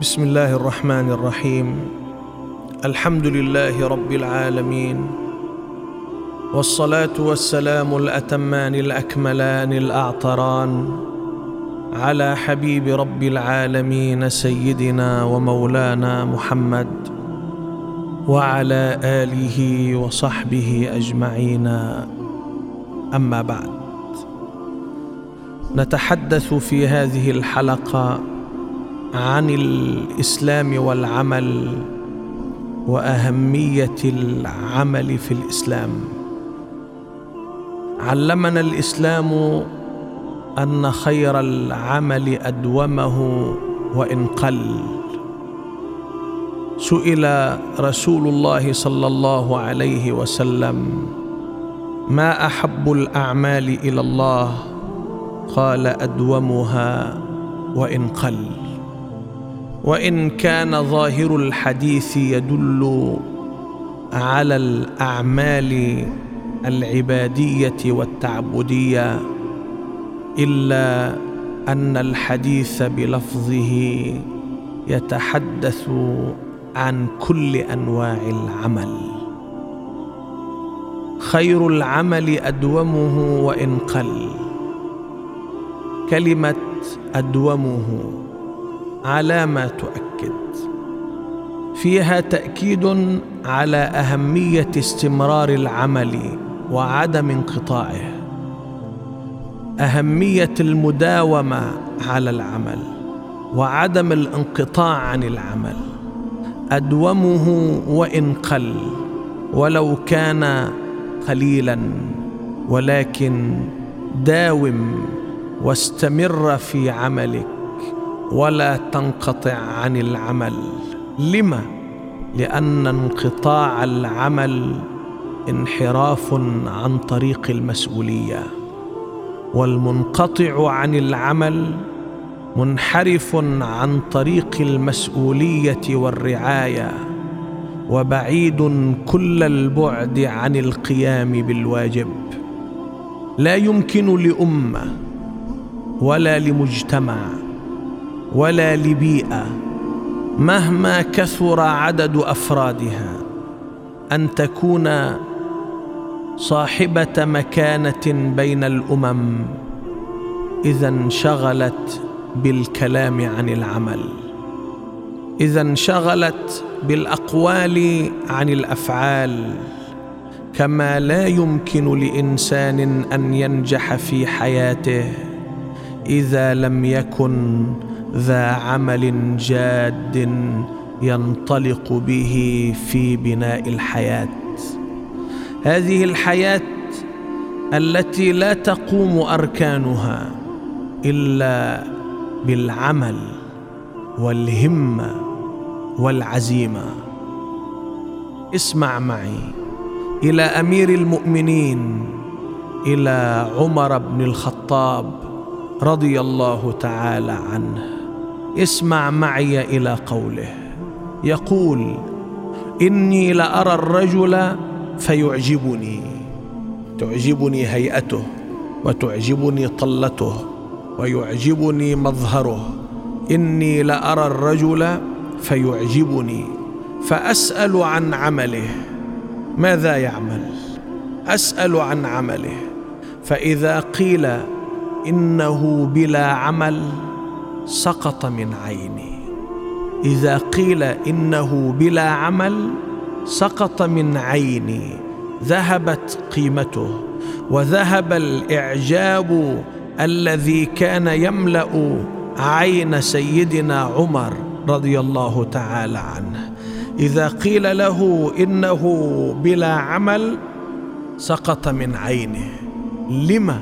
بسم الله الرحمن الرحيم. الحمد لله رب العالمين. والصلاة والسلام الأتمان الأكملان الأعطران على حبيب رب العالمين سيدنا ومولانا محمد وعلى آله وصحبه أجمعين. أما بعد. نتحدث في هذه الحلقة عن الإسلام والعمل وأهمية العمل في الإسلام. علمنا الإسلام أن خير العمل أدومه وإن قل. سئل رسول الله صلى الله عليه وسلم ما أحب الأعمال إلى الله؟ قال أدومها وإن قل. وإن كان ظاهر الحديث يدل على الأعمال العبادية والتعبدية إلا أن الحديث بلفظه يتحدث عن كل أنواع العمل. خير العمل أدومه وإن قل. كلمة أدومه على ما تؤكد. فيها تأكيد على أهمية استمرار العمل وعدم انقطاعه. أهمية المداومة على العمل وعدم الانقطاع عن العمل. أدومه وإن قل ولو كان قليلا ولكن داوم واستمر في عملك. ولا تنقطع عن العمل. لما؟ لأن انقطاع العمل انحراف عن طريق المسؤولية. والمنقطع عن العمل منحرف عن طريق المسؤولية والرعاية. وبعيد كل البعد عن القيام بالواجب. لا يمكن لأمة ولا لمجتمع ولا لبيئة مهما كثر عدد أفرادها أن تكون صاحبة مكانة بين الأمم إذا انشغلت بالكلام عن العمل إذا انشغلت بالأقوال عن الأفعال كما لا يمكن لإنسان أن ينجح في حياته إذا لم يكن ذا عمل جاد ينطلق به في بناء الحياة. هذه الحياة التي لا تقوم أركانها إلا بالعمل والهمة والعزيمة. اسمع معي. إلى أمير المؤمنين إلى عمر بن الخطاب رضي الله تعالى عنه. اسمع معي إلى قوله. يقول إني لأرى الرجل فيعجبني. تعجبني هيئته وتعجبني طلته ويعجبني مظهره. إني لأرى الرجل فيعجبني فأسأل عن عمله. ماذا يعمل؟ أسأل عن عمله. فإذا قيل إنه بلا عمل سقط من عيني. إذا قيل إنه بلا عمل سقط من عيني. ذهبت قيمته وذهب الإعجاب الذي كان يملأ عين سيدنا عمر رضي الله تعالى عنه. إذا قيل له إنه بلا عمل سقط من عينه. لم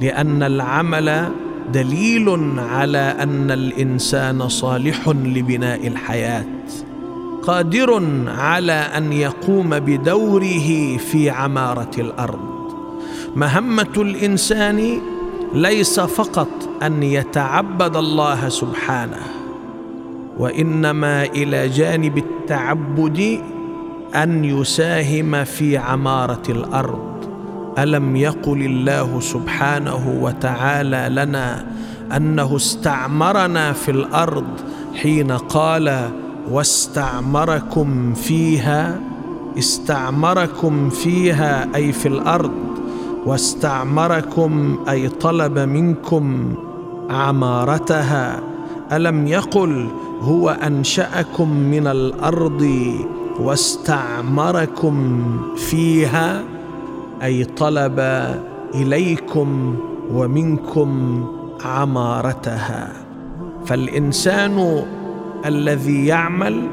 لأن العمل دليل على أن الإنسان صالح لبناء الحياة قادر على أن يقوم بدوره في عمارة الأرض. مهمة الإنسان ليس فقط أن يتعبد الله سبحانه وإنما إلى جانب التعبد أن يساهم في عمارة الأرض. ألم يقل الله سبحانه وتعالى لنا أنه استعمرنا في الأرض حين قال واستعمركم فيها استعمركم فيها أي في الأرض واستعمركم أي طلب منكم عمارتها. ألم يقل هو أنشأكم من الأرض واستعمركم فيها؟ أي طلب إليكم ومنكم عمارتها. فالإنسان الذي يعمل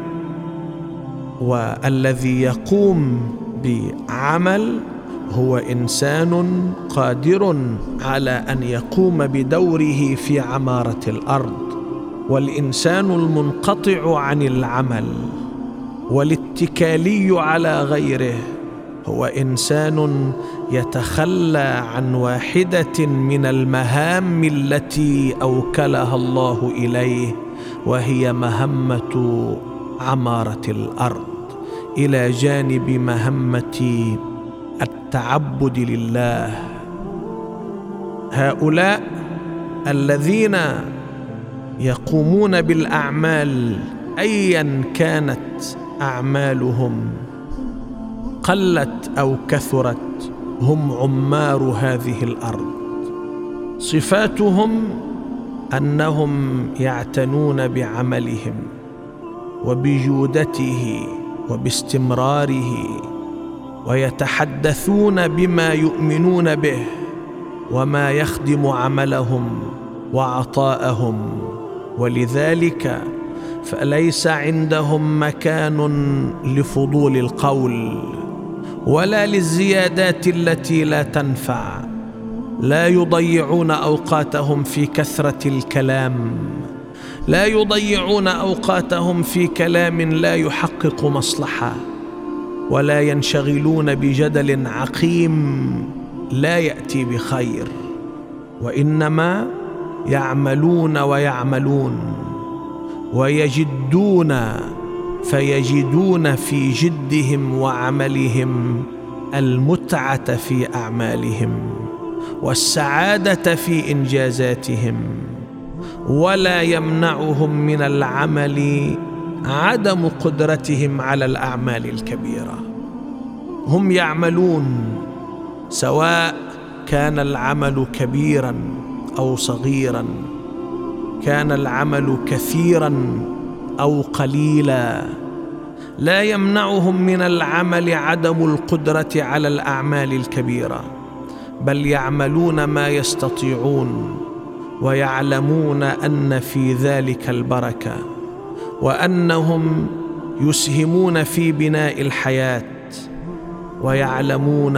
والذي يقوم بعمل هو إنسان قادر على أن يقوم بدوره في عمارة الأرض. والإنسان المنقطع عن العمل والاتكالي على غيره. هو إنسان يتخلى عن واحدة من المهام التي أوكلها الله إليه وهي مهمة عمارة الأرض إلى جانب مهمة التعبد لله. هؤلاء الذين يقومون بالأعمال ايا كانت أعمالهم. قلت أو كثرت هم عمار هذه الأرض. صفاتهم أنهم يعتنون بعملهم وبجودته وباستمراره ويتحدثون بما يؤمنون به وما يخدم عملهم وعطاءهم. ولذلك فليس عندهم مكان لفضول القول. ولا للزيادات التي لا تنفع. لا يضيعون أوقاتهم في كثرة الكلام. لا يضيعون أوقاتهم في كلام لا يحقق مصلحة. ولا ينشغلون بجدل عقيم لا يأتي بخير. وإنما يعملون ويعملون. ويجدون فيجدون في جدهم وعملهم المتعة في أعمالهم والسعادة في إنجازاتهم ولا يمنعهم من العمل عدم قدرتهم على الأعمال الكبيرة. هم يعملون سواء كان العمل كبيرا أو صغيرا كان العمل كثيرا أو قليلا. لا يمنعهم من العمل عدم القدرة على الأعمال الكبيرة بل يعملون ما يستطيعون ويعلمون أن في ذلك البركة وأنهم يسهمون في بناء الحياة ويعلمون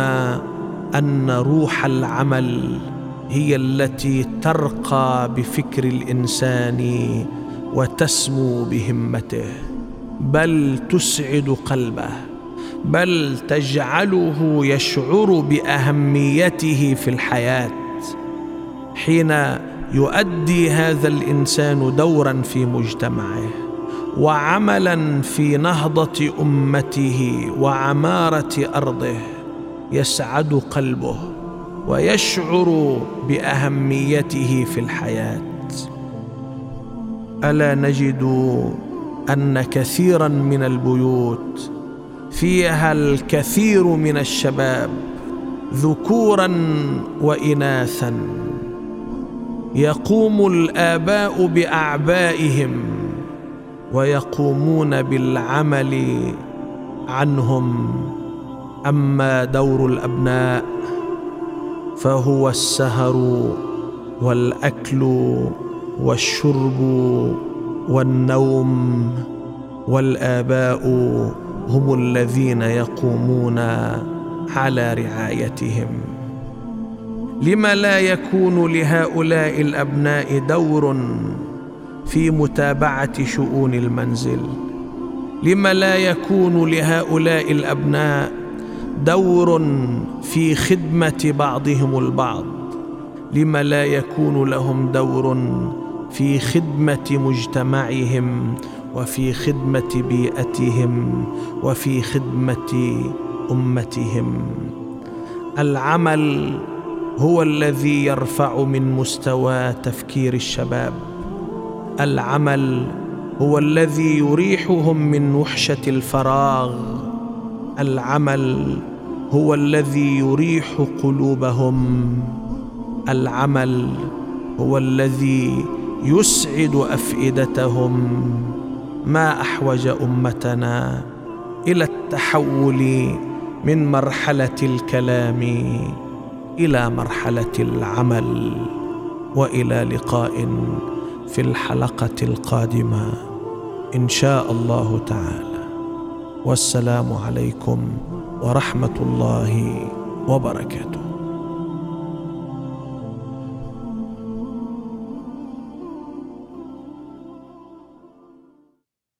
أن روح العمل هي التي ترقى بفكر الإنسان وتسمو بهمته. بل تسعد قلبه. بل تجعله يشعر بأهميته في الحياة. حين يؤدي هذا الإنسان دورا في مجتمعه وعملا في نهضة أمته وعمارة أرضه يسعد قلبه ويشعر بأهميته في الحياة. ألا نجد أن كثيرا من البيوت فيها الكثير من الشباب ذكورا واناثا يقوم الآباء بأعبائهم ويقومون بالعمل عنهم. أما دور الأبناء فهو السهر والأكل والشرب والنوم والآباء هم الذين يقومون على رعايتهم. لم لا يكون لهؤلاء الأبناء دور في متابعة شؤون المنزل؟ لم لا يكون لهؤلاء الأبناء دور في خدمة بعضهم البعض؟ لم لا يكون لهم دور في خدمة مجتمعهم وفي خدمة بيئتهم وفي خدمة أمتهم. العمل هو الذي يرفع من مستوى تفكير الشباب. العمل هو الذي يريحهم من وحشة الفراغ. العمل هو الذي يريح قلوبهم. العمل هو الذي يسعد أفئدتهم. ما أحوج أمتنا إلى التحول من مرحلة الكلام إلى مرحلة العمل وإلى لقاء في الحلقة القادمة إن شاء الله تعالى. والسلام عليكم ورحمة الله وبركاته.